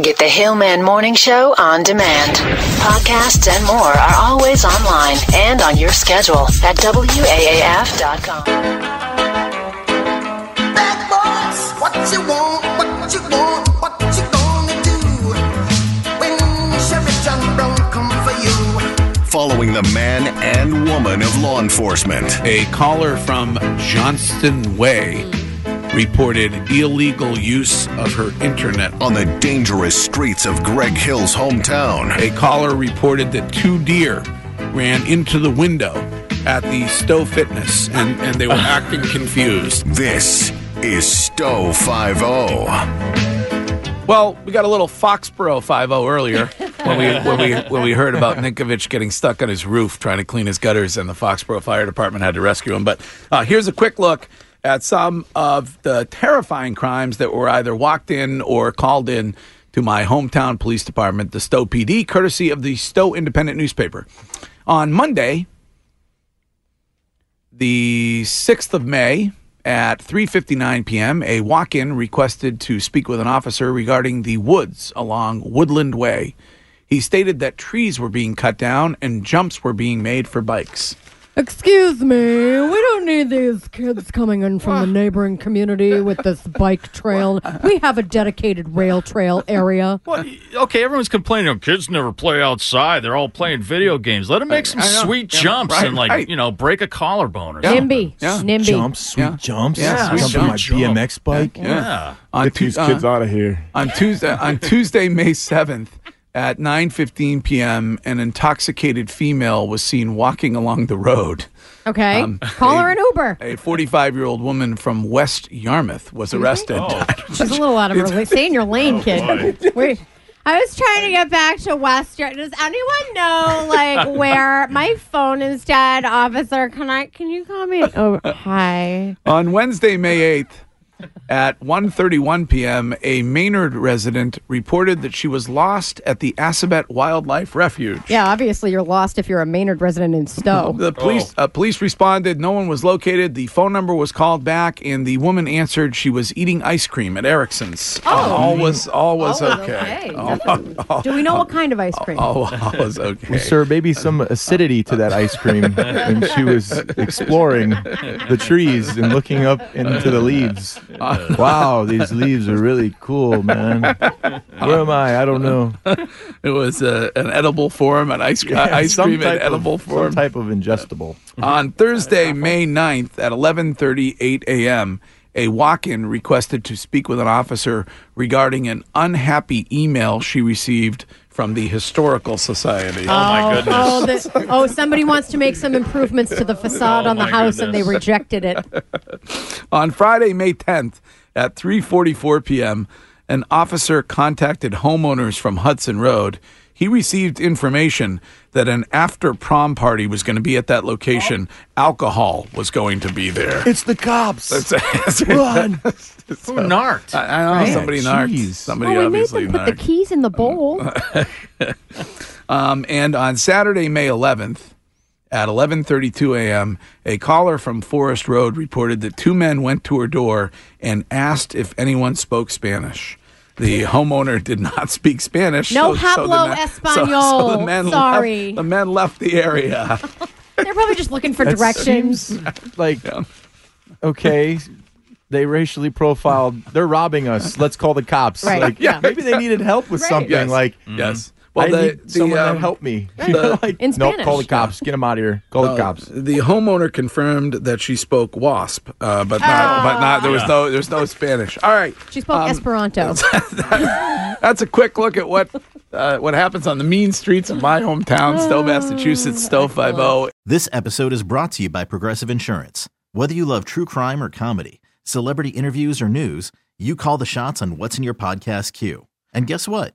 Get the Hillman Morning Show on demand. Podcasts and more are always online and on your schedule at WAAF.com. Bad boys, what you want, what you want, what you gonna do when Sheriff John Brown come for you? Following the man and woman of law enforcement. A caller from Johnston Way reported illegal use of her internet. On the dangerous streets of Greg Hill's hometown. A caller reported that two deer ran into the window at the Stow Fitness and, and they were acting confused. This is Stow 50. Well, we got a little Foxborough 5 earlier when we, when, we, when we heard about Ninkovich getting stuck on his roof trying to clean his gutters, and the Foxborough Fire Department had to rescue him. But uh, here's a quick look at some of the terrifying crimes that were either walked in or called in to my hometown police department, the Stow PD, courtesy of the Stow Independent newspaper. On Monday, the 6th of May at 3:59 p.m., a walk-in requested to speak with an officer regarding the woods along Woodland Way. He stated that trees were being cut down and jumps were being made for bikes. Excuse me, we don't need these kids coming in from the neighboring community with this bike trail. We have a dedicated rail trail area. Well, okay, everyone's complaining. Oh, kids never play outside. They're all playing video games. Let them make some sweet Yeah, jumps right, and like right. you know break a collarbone or something. NIMBY. Yeah. NIMBY. Jumps, sweet Yeah. jumps. Yeah, Jump sweet on my. BMX bike. Yeah. On Get Tu- these uh, kids out of here. on Tuesday on Tuesday, May seventh at nine fifteen p.m., an intoxicated female was seen walking along the road. Okay. Um, Call her a- an Uber. A forty-five-year-old woman from West Yarmouth was arrested. She's a little out of her lane. Stay in your lane, kid. Wait. I was trying to get back to Western. Does anyone know like where my phone is dead, officer? Can I? Can you call me? Oh, hi. On Wednesday, May eighth. At 1:31 p.m., a Maynard resident reported that she was lost at the Assabet Wildlife Refuge. Yeah, obviously you're lost if you're a Maynard resident in Stow. The police uh, police responded. No one was located. The phone number was called back, and the woman answered she was eating ice cream at Erikson's. Oh, all was all was All was okay. okay, All, definitely. all- Do we know what kind of ice cream? all- all was okay. Sir, maybe some acidity to that ice cream and she was exploring the trees and looking up into the leaves. Wow, these leaves are really cool, man. Where am I? I don't know. It was uh, an edible form, an ice, uh, ice Some cream in edible of, form. Some type of ingestible. On Thursday, May 9th at 11:38 a.m., a walk-in requested to speak with an officer regarding an unhappy email she received from the Historical Society. Oh my goodness. Oh, the, oh, somebody wants to make some improvements to the facade Oh, on the my house and they rejected it. On Friday, May 10th at 3:44 p.m., an officer contacted homeowners from Hudson Road. He received information that an after prom party was going to be at that location. Alcohol was going to be there. It's the cops. That's Run. Who narked? I, I know Right? somebody Yeah, narked. jeez. Somebody Oh, we made obviously them put the keys in the bowl. Um, and on Saturday, May 11th, at 11:32 a.m., a caller from Forest Road reported that two men went to her door and asked if anyone spoke Spanish. The homeowner did not speak Spanish. No the hablo men- español. the men Sorry. Left, the men left the area. They're probably just looking for That directions. seems like okay. They racially profiled. They're robbing us. Let's call the cops. Right, Like, yeah. maybe they needed help with Right. something. Yes. Like, Yes. Well, I the, need someone the, to um, help me. You know, like, In nope, call the cops. Get them out of here. Call the cops. The homeowner confirmed that she spoke WASP, uh, but not. But not. There was no. There's no Spanish. All right. She spoke Um, Esperanto. That's a quick look at what uh, what happens on the mean streets of my hometown, Stow, Massachusetts. Stow five zero. This episode is brought to you by Progressive Insurance. Whether you love true crime or comedy, celebrity interviews or news, you call the shots on what's in your podcast queue. And guess what?